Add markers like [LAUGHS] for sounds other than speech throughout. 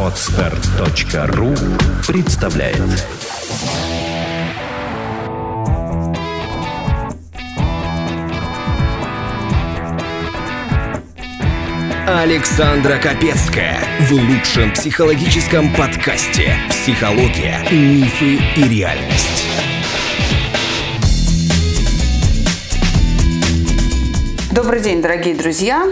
Отстар.ру представляет Александра Капецкая в лучшем психологическом подкасте «Психология, мифы и реальность». Добрый день, дорогие друзья!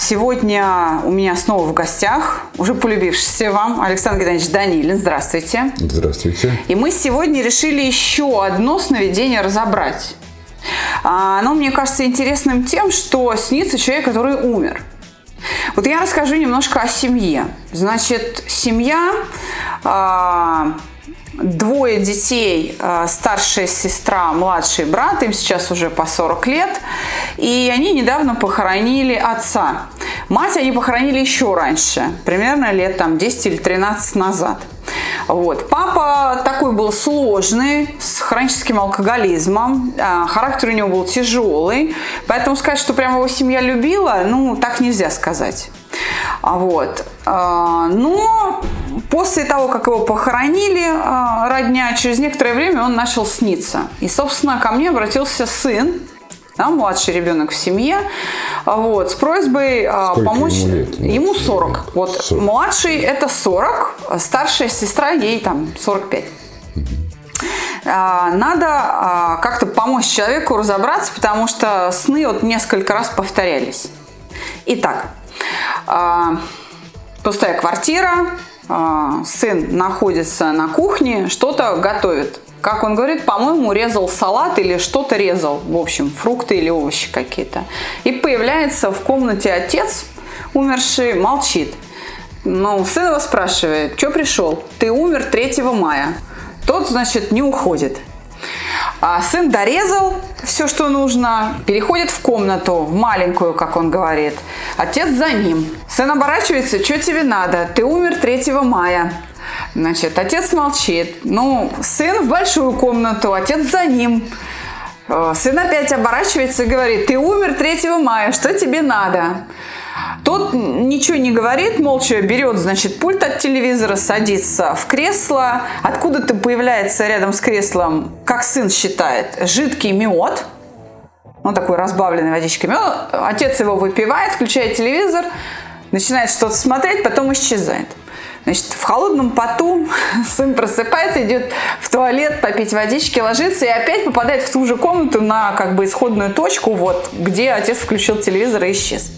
Сегодня у меня снова в гостях уже полюбившийся вам Александр Геннадьевич Данилин. Здравствуйте. Здравствуйте. И мы сегодня решили еще одно сновидение разобрать. А, оно мне кажется интересным тем, что снится человек, который умер. Вот я расскажу немножко о семье. Значит, семья а, двое детей, э, старшая сестра, младший брат, им сейчас уже по 40 лет, и они недавно похоронили отца. Мать они похоронили еще раньше, примерно лет там 10 или 13 назад. Вот. Папа такой был сложный, с хроническим алкоголизмом, э, характер у него был тяжелый, поэтому сказать, что прямо его семья любила, ну, так нельзя сказать. А вот. А, но после того, как его похоронили а, родня, через некоторое время он начал сниться. И, собственно, ко мне обратился сын, да, младший ребенок в семье, вот, с просьбой Сколько помочь. Ему, лет? ему 40. Вот 40. младший это 40, старшая сестра ей там 45 надо как-то помочь человеку разобраться, потому что сны вот несколько раз повторялись. Итак, а, пустая квартира, а, сын находится на кухне, что-то готовит. Как он говорит, по-моему, резал салат или что-то резал, в общем, фрукты или овощи какие-то. И появляется в комнате отец, умерший, молчит. Ну, сын его спрашивает, что пришел? Ты умер 3 мая. Тот, значит, не уходит. А сын дорезал все, что нужно, переходит в комнату, в маленькую, как он говорит. Отец за ним. Сын оборачивается, что тебе надо? Ты умер 3 мая. Значит, отец молчит. Ну, сын в большую комнату, отец за ним. Э, сын опять оборачивается и говорит, ты умер 3 мая, что тебе надо? Тот ничего не говорит, молча берет, значит, пульт от телевизора, садится в кресло. Откуда-то появляется рядом с креслом, как сын считает, жидкий мед. Ну, такой разбавленный водичкой мед. Отец его выпивает, включает телевизор, начинает что-то смотреть, потом исчезает. Значит, в холодном поту [LAUGHS] сын просыпается, идет в туалет попить водички, ложится и опять попадает в ту же комнату на как бы исходную точку, вот, где отец включил телевизор и исчез.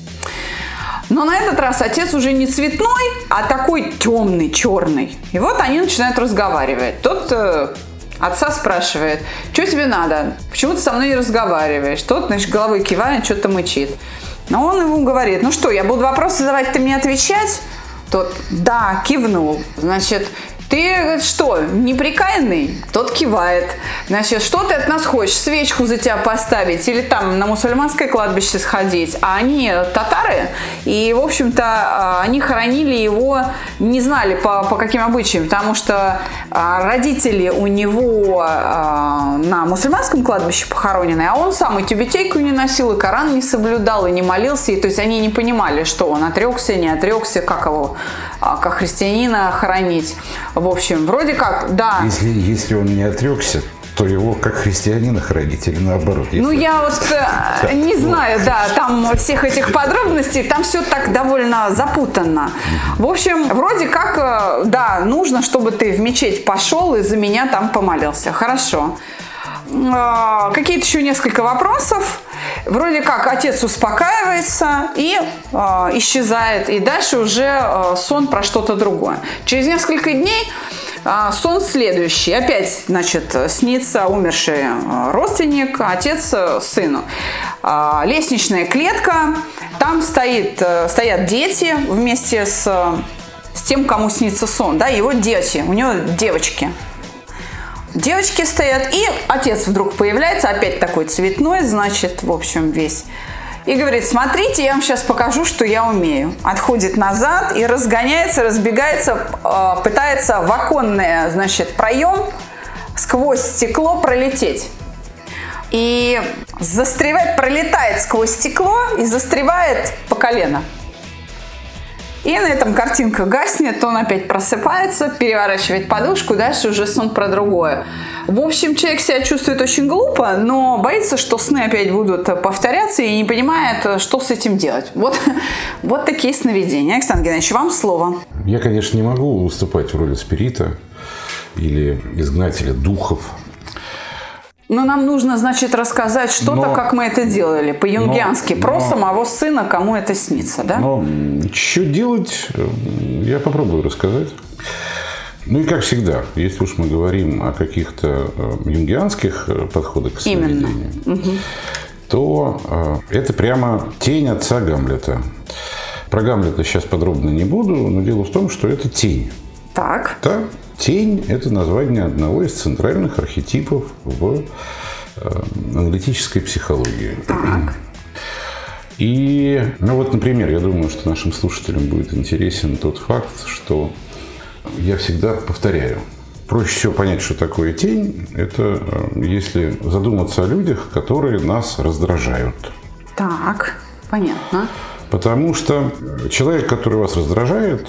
Но на этот раз отец уже не цветной, а такой темный, черный. И вот они начинают разговаривать. Тот э, отца спрашивает, что тебе надо? Почему ты со мной не разговариваешь? Тот, значит, головой кивает, что-то мычит. Но он ему говорит, ну что, я буду вопросы задавать, ты мне отвечать? Тот, да, кивнул. Значит, ты что, неприкаянный? Тот кивает. Значит, что ты от нас хочешь? Свечку за тебя поставить или там на мусульманское кладбище сходить? А они татары, и, в общем-то, а, они хоронили его, не знали по, по каким обычаям, потому что а, родители у него а, на мусульманском кладбище похоронены, а он сам и тюбетейку не носил, и Коран не соблюдал, и не молился, и, то есть они не понимали, что он отрекся, не отрекся, как его как христианина хоронить. В общем, вроде как, да. Если, если он не отрекся, то его как христианина хранить или наоборот? Ну, я вот э, не знаю, да, там всех этих подробностей, там все так довольно запутанно. В общем, вроде как, э, да, нужно, чтобы ты в мечеть пошел и за меня там помолился. Хорошо. Э, какие-то еще несколько вопросов. Вроде как отец успокаивается и э, исчезает, и дальше уже э, сон про что-то другое. Через несколько дней э, сон следующий. Опять, значит, снится умерший родственник, отец сыну. Э, лестничная клетка, там стоит, э, стоят дети вместе с, с тем, кому снится сон, да, его дети, у него девочки. Девочки стоят, и отец вдруг появляется, опять такой цветной, значит, в общем, весь. И говорит, смотрите, я вам сейчас покажу, что я умею. Отходит назад и разгоняется, разбегается, э, пытается в оконный, значит, проем сквозь стекло пролететь. И застревает, пролетает сквозь стекло и застревает по колено. И на этом картинка гаснет, он опять просыпается, переворачивает подушку, дальше уже сон про другое. В общем, человек себя чувствует очень глупо, но боится, что сны опять будут повторяться и не понимает, что с этим делать. Вот, [LAUGHS] вот такие сновидения. Александр Геннадьевич, вам слово. Я, конечно, не могу выступать в роли спирита или изгнателя духов, но нам нужно, значит, рассказать что-то, Но- как мы это делали, по-юнгиански, про но- самого сына, кому это снится, да? Но что делать, э, я попробую рассказать. Ну и как всегда, если уж мы говорим о каких-то э, юнгианских э, подходах к Именно. сновидению, то это прямо тень отца Гамлета. Про Гамлета сейчас подробно не буду, но дело в том, что это тень. Так, Да, тень – это название одного из центральных архетипов в э, аналитической психологии. так, И, ну вот, например, я думаю, что нашим слушателям будет интересен тот факт, что я всегда повторяю. Проще всего понять, что такое тень, это э, если задуматься о людях, которые нас раздражают. так, понятно. Потому что человек, который вас раздражает,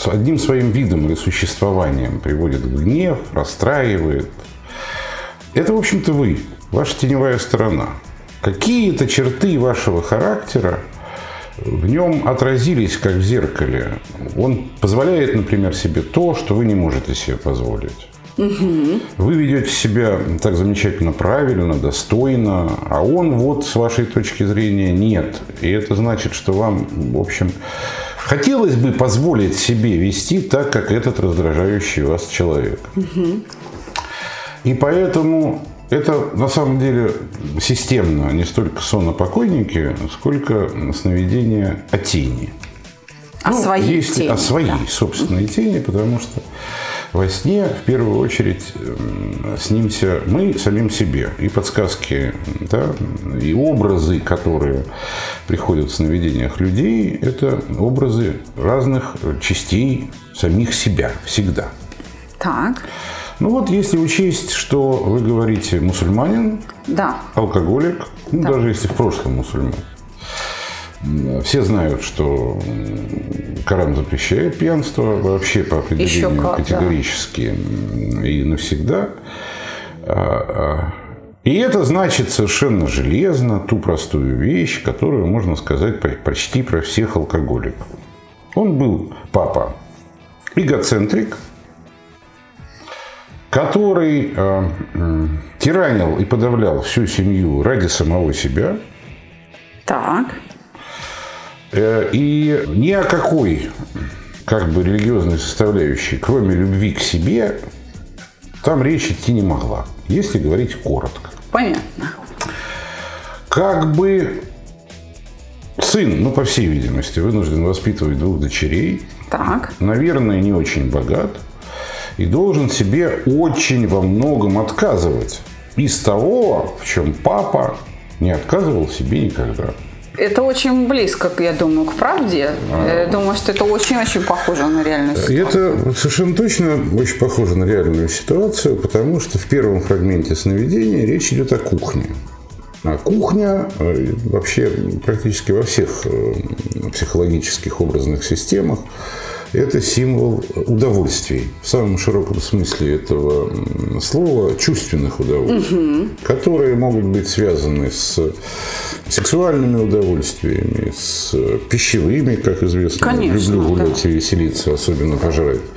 с одним своим видом или существованием приводит в гнев, расстраивает. Это, в общем-то, вы, ваша теневая сторона. Какие-то черты вашего характера в нем отразились, как в зеркале. Он позволяет, например, себе то, что вы не можете себе позволить. Вы ведете себя так замечательно правильно, достойно, а он вот с вашей точки зрения нет. И это значит, что вам, в общем, хотелось бы позволить себе вести так, как этот раздражающий вас человек. И поэтому это на самом деле системно не столько сон о покойнике, сколько сновидение о тени. О своей если- тени, О своей да. собственной тени, потому что во сне в первую очередь м, снимся мы самим себе. И подсказки, да, и образы, которые приходят в сновидениях людей, это образы разных частей самих себя всегда. Так, Ну вот, если учесть, что вы говорите мусульманин, да, алкоголик, ну, даже если в прошлом мусульман. Все знают, что Коран запрещает пьянство вообще по Еще определению как, да. категорически м, и навсегда. А, а, И это значит совершенно железно ту простую вещь, которую можно сказать почти про всех алкоголиков. Он был папа эгоцентрик, который э, м, тиранил и подавлял всю семью ради самого себя, так, Э, И ни о какой как бы религиозной составляющей, кроме любви к себе, там речь идти не могла, если говорить коротко. понятно. Как бы сын, ну, по всей видимости, вынужден воспитывать двух дочерей, Так, наверное, не очень богат, и должен себе очень во многом отказывать из того, в чем папа не отказывал себе никогда. Это очень близко, я думаю, к правде. А. Я думаю, что это очень-очень похоже на реальную ситуацию. это совершенно точно очень похоже на реальную ситуацию, потому что в первом фрагменте сновидения речь идет о кухне. А кухня э, вообще практически во всех э, психологических образных системах это символ удовольствий. В самом широком смысле этого слова чувственных удовольствий, которые могут быть связаны с сексуальными удовольствиями, с пищевыми, как известно. Конечно, Люблю да. гулять и веселиться, особенно пожрать. [LAUGHS]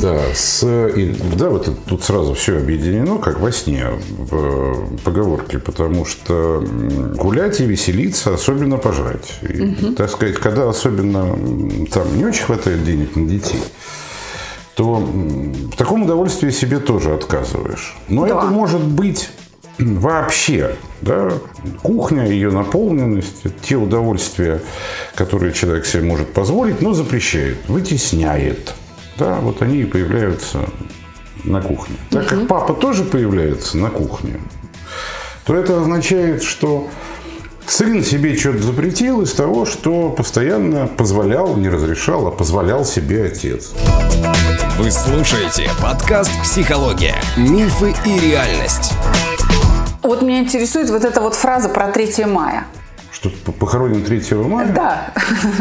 Да, с, и, да, вот тут сразу все объединено, как во сне, в поговорке, потому что гулять и веселиться, особенно пожрать. И, Так сказать, когда особенно там не очень хватает денег на детей, то в таком удовольствии себе тоже отказываешь. Но Да. это может быть [CLEARS THROAT] вообще, да, кухня, ее наполненность, те удовольствия, которые человек себе может позволить, но запрещает, вытесняет. Да, вот они и появляются на кухне. Так как папа тоже появляется на кухне, то это означает, что сын себе что-то запретил из того, что постоянно позволял, не разрешал, а позволял себе отец. Вы слушаете подкаст «Психология. Мифы и реальность». Вот меня интересует вот эта вот фраза про 3 мая. Что похоронен 3 мая? Да.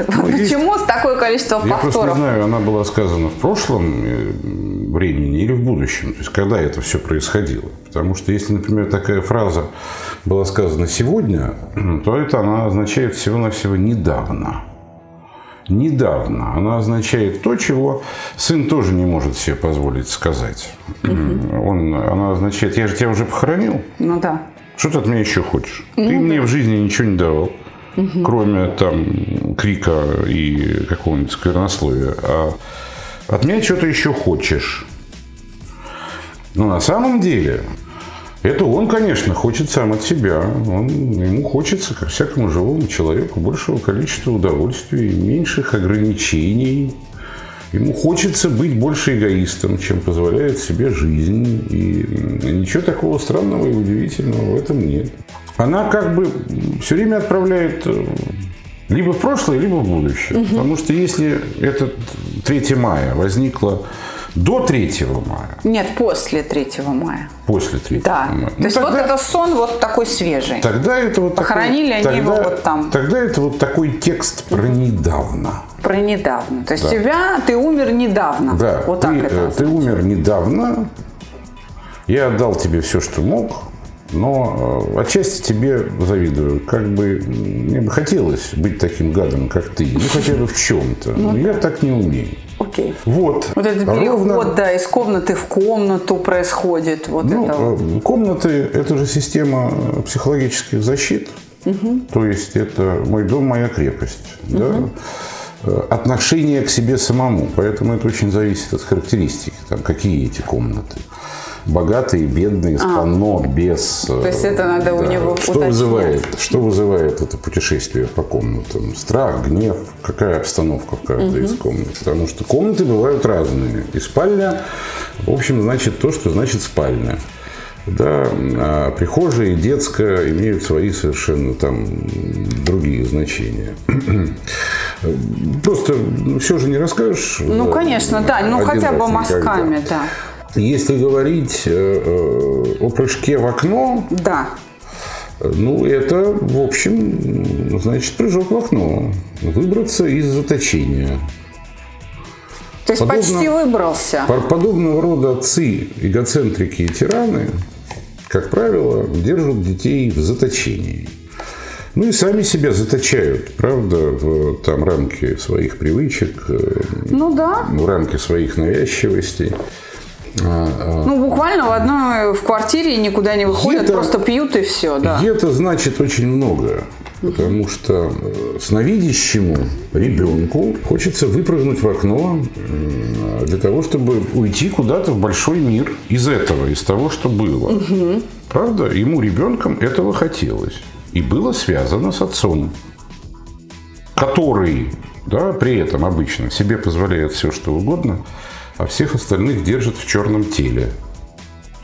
Ну, есть- Почему с такое количество Я просто не повторов? знаю, она была сказана в прошлом э, времени или в будущем. То есть, когда это все происходило. Потому что если, например, такая фраза была сказана сегодня, то это она означает всего-навсего недавно. Недавно. Она означает то, чего сын тоже не может себе позволить сказать. Он, она означает, я же тебя уже похоронил. Ну да. Что ты от меня еще хочешь? Ты мне в жизни ничего не давал, кроме там крика и какого-нибудь сквернословия. А от меня что-то еще хочешь. Но на самом деле это он, конечно, хочет сам от себя. Он, ему хочется, как всякому живому человеку, большего количества удовольствий, меньших ограничений. Ему хочется быть больше эгоистом, чем позволяет себе жизнь. И ничего такого странного и удивительного в этом нет. Она как бы все время отправляет э, либо в прошлое, либо в будущее. Потому что если этот 3 мая возникло до 3 мая, Нет, после 3 мая. после 3 Да. мая, То ну, есть вот тогда- это сон вот такой свежий. Тогда это вот Похоронили такой, они его тогда- вот там. Тогда это вот такой текст про недавно. Про недавно. То есть тебя, ты умер недавно. Да, Вот ты, так это. э, ты умер недавно. Я отдал тебе все, что мог, но э, отчасти тебе завидую. Как бы мне бы хотелось быть таким гадом, как ты. Ну, хотя бы в чем-то. Но я так не умею. Окей. Вот. Вот этот переход, Ровно- да, из комнаты в комнату происходит. Вот Ну, это вот. э, комнаты – это же система э, психологических защит. То есть это мой дом, моя крепость. Да? Э, Отношение к себе самому. Поэтому это очень зависит от характеристики. Там, какие эти комнаты. Богатые, бедные, с панно, без. А. То есть это надо у него что уточнять. вызывает, что вызывает это путешествие по комнатам? Страх, гнев, какая обстановка в каждой из комнат? Потому что комнаты бывают разные. И спальня, в общем, значит то, что значит спальня. Да, а прихожая и детская имеют свои совершенно там другие значения. Просто все же не расскажешь. Ну, за конечно, да. Ну, хотя бы никогда. мазками, да. Если говорить э, э, о прыжке в окно, Да. ну, это, в общем, значит, прыжок в окно. Выбраться из заточения. То есть Подобно- почти выбрался. По- Подобного рода отцы, эгоцентрики и тираны, как правило, держат детей в заточении. Ну и сами себя заточают, правда, в там, рамки своих привычек, э, Ну да. в рамки своих навязчивостей. А, Ну, буквально в одной в квартире никуда не выходят, Где-то- просто пьют и все, да. И это значит очень много, потому что э, сновидящему ребенку хочется выпрыгнуть в окно для того, чтобы уйти куда-то в большой мир из этого, из того, что было. Правда? Ему ребенком этого хотелось. И было связано с отцом, который да, при этом обычно себе позволяет все, что угодно, а всех остальных держит в черном теле.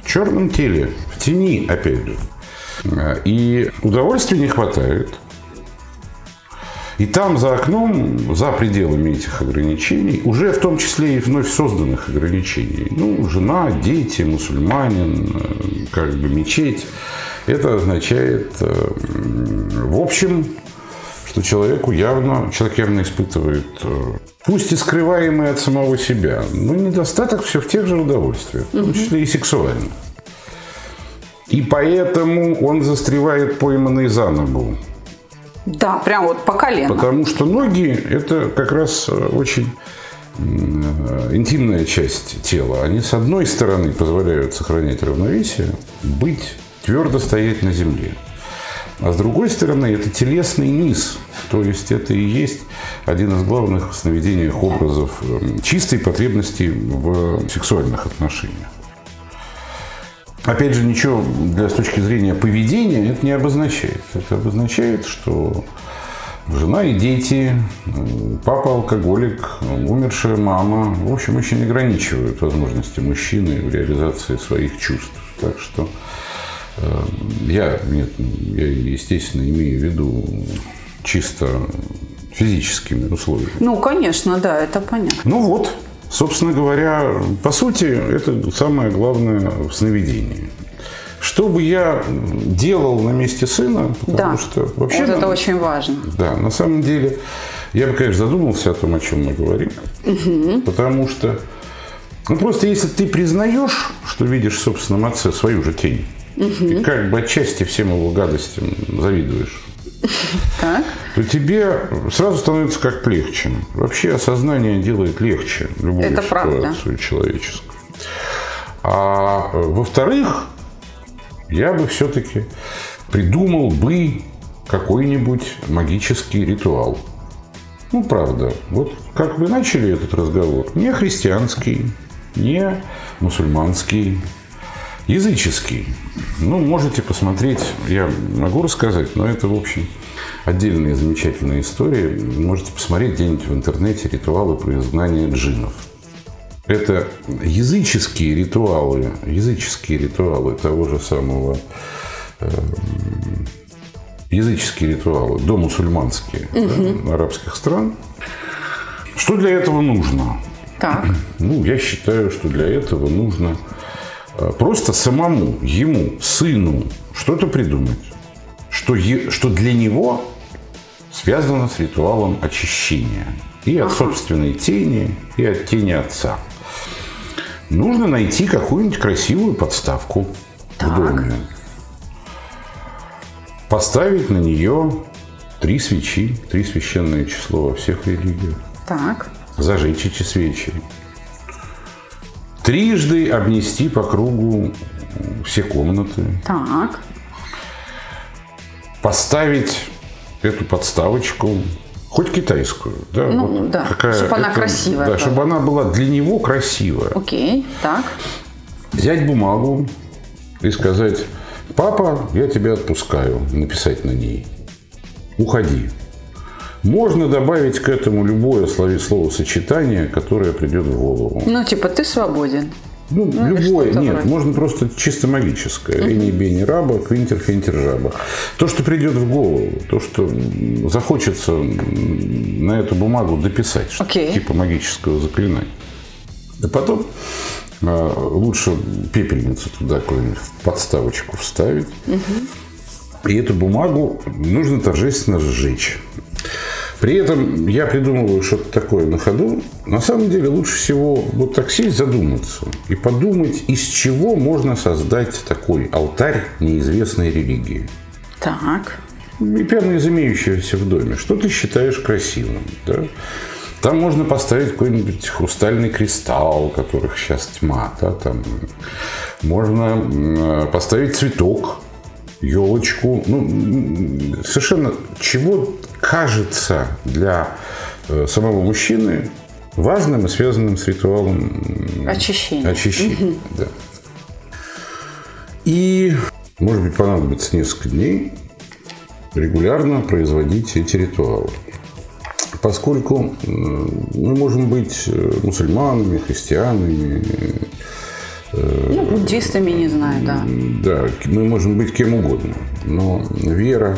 В черном теле, в тени, опять же. И удовольствия не хватает. И там за окном, за пределами этих ограничений, уже в том числе и вновь созданных ограничений, ну, жена, дети, мусульманин, э, как бы мечеть, это означает, э, в общем, что человеку явно, человек явно испытывает, э, пусть и скрываемый от самого себя, но недостаток все в тех же удовольствиях, в том числе и сексуальных. И поэтому он застревает пойманный за ногу. Да, прям вот по колено. Потому что ноги – это как раз э, очень э, интимная часть тела. Они, с одной стороны, позволяют сохранять равновесие, быть, твердо стоять на земле. А с другой стороны, это телесный низ. То есть это и есть один из главных в сновидениях образов э, чистой потребности в сексуальных отношениях. Опять же, ничего для, с точки зрения поведения это не обозначает. Это обозначает, что жена и дети, папа алкоголик, умершая мама, в общем, очень ограничивают возможности мужчины в реализации своих чувств. Так что я, нет, я, естественно, имею в виду чисто физическими условиями. Ну, конечно, да, это понятно. Ну вот, собственно говоря, по сути, это самое главное в сновидении. Что бы я делал на месте сына, потому Да. что вообще... вот это на- очень важно. Да, на самом деле, я бы, конечно, задумался о том, о чем мы говорим. Потому что, ну просто если ты признаешь, что видишь в собственном отце свою же тень, и как бы отчасти всем его гадостям завидуешь, [LAUGHS] Так? то тебе сразу становится как легче. Вообще осознание делает легче любую Это правда. ситуацию человеческую. А э, во-вторых, я бы все-таки придумал бы какой-нибудь магический ритуал. Ну, правда. Вот как вы начали этот разговор, не христианский, не мусульманский, языческий. Ну, можете посмотреть, я могу рассказать, но это, в общем, отдельные замечательные истории. Можете посмотреть где-нибудь в интернете ритуалы про изгнание джиннов. Это языческие ритуалы, языческие ритуалы того же самого, эм, языческие ритуалы, домусульманские да, арабских стран. Что для этого нужно? Так. Ну, я считаю, что для этого нужно э, просто самому, ему, сыну, что-то придумать, что, е- что для него связано с ритуалом очищения. И от собственной тени, и от тени отца. Нужно найти какую-нибудь красивую подставку в доме. Поставить на нее три свечи, три священное число во всех религиях Так. зажечь эти свечи. Трижды обнести по кругу все комнаты. Так. Поставить эту подставочку, хоть китайскую. Да, Ну, да, чтоб она красивая Да, была. чтобы она была для него красивая. Окей. Так. Взять бумагу и сказать, папа, я тебя отпускаю, написать на ней. Уходи. Можно добавить к этому любое словосочетание, которое придет в голову. Ну, типа, ты свободен. Ну, или любое, нет, вроде. можно просто чисто магическое. Эни, бени, раба, квинтер, фентер, жаба. То, что придет в голову, то, что захочется на эту бумагу дописать, Окей. типа магического заклинания. А потом э, лучше пепельницу туда какую-нибудь подставочку вставить. И эту бумагу нужно торжественно сжечь. При этом я придумываю что-то такое на ходу. На самом деле лучше всего вот так сесть, задуматься и подумать, из чего можно создать такой алтарь неизвестной религии. Так. И прямо из имеющегося в доме. Что ты считаешь красивым? Да? Там можно поставить какой-нибудь хрустальный кристалл, которых сейчас тьма. Да? Там можно поставить цветок, елочку. Ну, совершенно чего кажется для э, самого мужчины важным и связанным с ритуалом м, Очищение. очищения. Да. И, может быть, понадобится несколько дней регулярно производить эти ритуалы. Поскольку э, мы можем быть э, мусульманами, христианами, Ну, буддистами, не знаю, да. да, мы можем быть кем угодно, но вера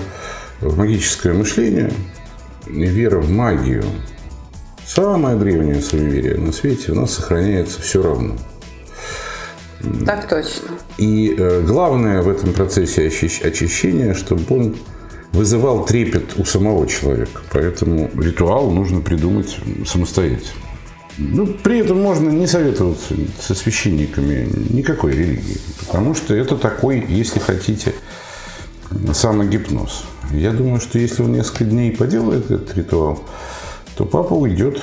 в магическое мышление, вера в магию, самое древнее суеверие на свете у нас сохраняется все равно. Так точно. И э, главное в этом процессе очищ- очищения, чтобы он вызывал трепет у самого человека. Поэтому ритуал нужно придумать самостоятельно. Ну, при этом можно не советоваться со священниками никакой религии, потому что это такой, если хотите, самогипноз. Я думаю, что если он несколько дней поделает этот ритуал, то папа уйдет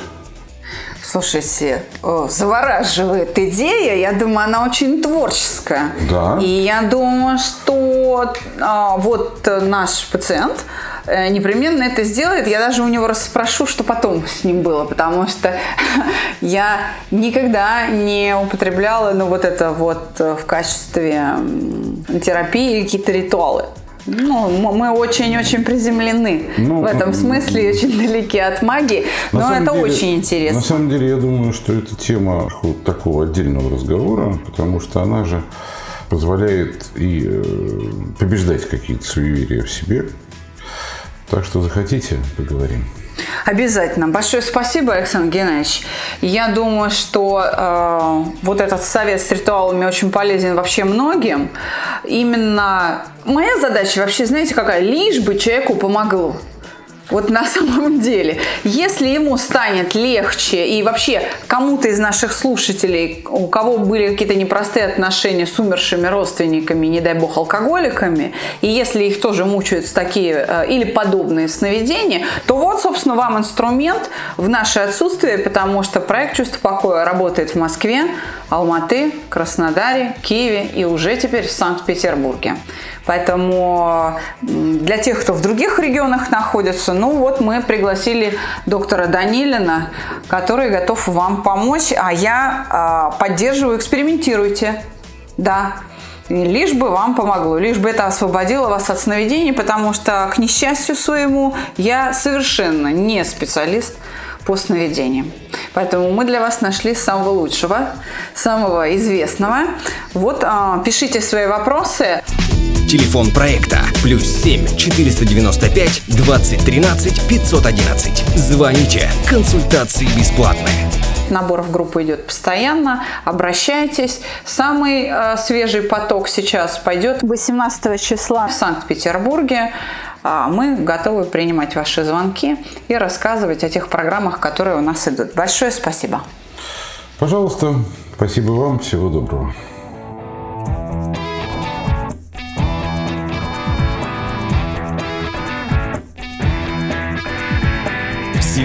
Слушайте, о, завораживает идея. Я думаю, она очень творческая. Да. И я думаю, что а, вот наш пациент э, непременно это сделает. Я даже у него расспрошу, что потом с ним было, потому что [LAUGHS] я никогда не употребляла, ну, вот это вот э, в качестве терапии какие-то ритуалы. Ну, мы очень-очень приземлены Ну, в этом смысле, очень далеки от магии, но это деле- очень интересно. На самом деле, я думаю, что это тема вот такого отдельного разговора, потому что она же позволяет и э, побеждать какие-то суеверия в себе. Так что захотите, поговорим. Обязательно. Большое спасибо, Александр Геннадьевич. Я думаю, что э, вот этот совет с ритуалами очень полезен вообще многим. Именно моя задача вообще, знаете, какая? Лишь бы человеку помогло. Вот на самом деле, если ему станет легче, и вообще кому-то из наших слушателей, у кого были какие-то непростые отношения с умершими родственниками, не дай бог, алкоголиками, и если их тоже мучают такие э, или подобные сновидения, то вот, собственно, вам инструмент в наше отсутствие, потому что проект «Чувство покоя» работает в Москве, Алматы, Краснодаре, Киеве и уже теперь в Санкт-Петербурге. Поэтому для тех, кто в других регионах находится, ну вот мы пригласили доктора Данилина, который готов вам помочь, а я а, поддерживаю, экспериментируйте. Да, лишь бы вам помогло, лишь бы это освободило вас от сновидений, потому что, к несчастью своему, я совершенно не специалист по сновидениям. Поэтому мы для вас нашли самого лучшего, самого известного. Вот а, пишите свои вопросы. Телефон проекта плюс 7 495 2013 511. Звоните. Консультации бесплатные. Набор в группу идет постоянно. Обращайтесь. Самый э, свежий поток сейчас пойдет 18 числа в Санкт-Петербурге. А мы готовы принимать ваши звонки и рассказывать о тех программах, которые у нас идут. Большое спасибо. Пожалуйста, спасибо вам. Всего доброго.